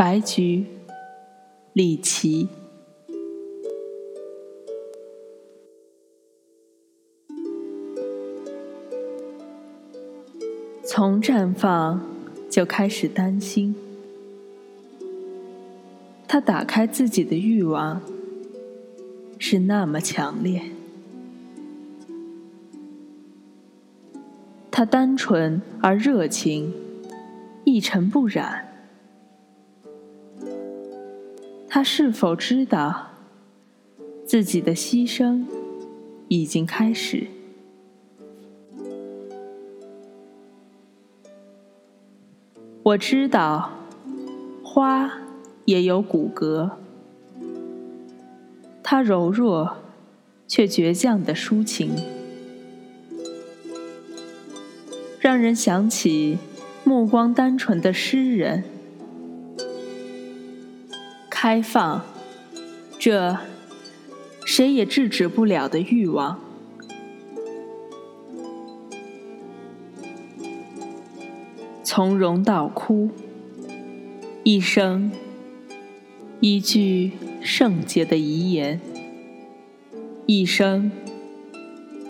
白菊，李琦。从绽放就开始担心，他打开自己的欲望是那么强烈，他单纯而热情，一尘不染。他是否知道自己的牺牲已经开始？我知道，花也有骨骼，它柔弱却倔强的抒情，让人想起目光单纯的诗人。开放，这谁也制止不了的欲望。从容到哭，一生一句圣洁的遗言，一生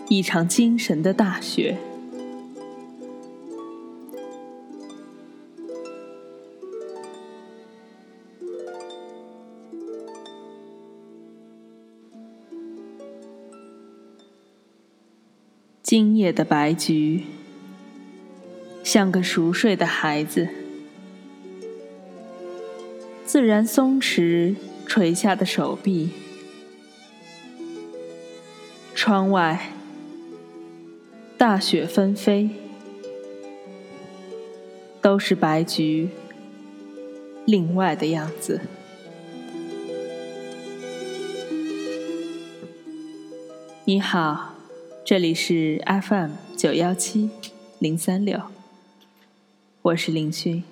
一场精神的大雪。今夜的白菊。像个熟睡的孩子，自然松弛垂下的手臂。窗外大雪纷飞，都是白菊另外的样子。你好，这里是 FM 九幺七零三六。我是林勋。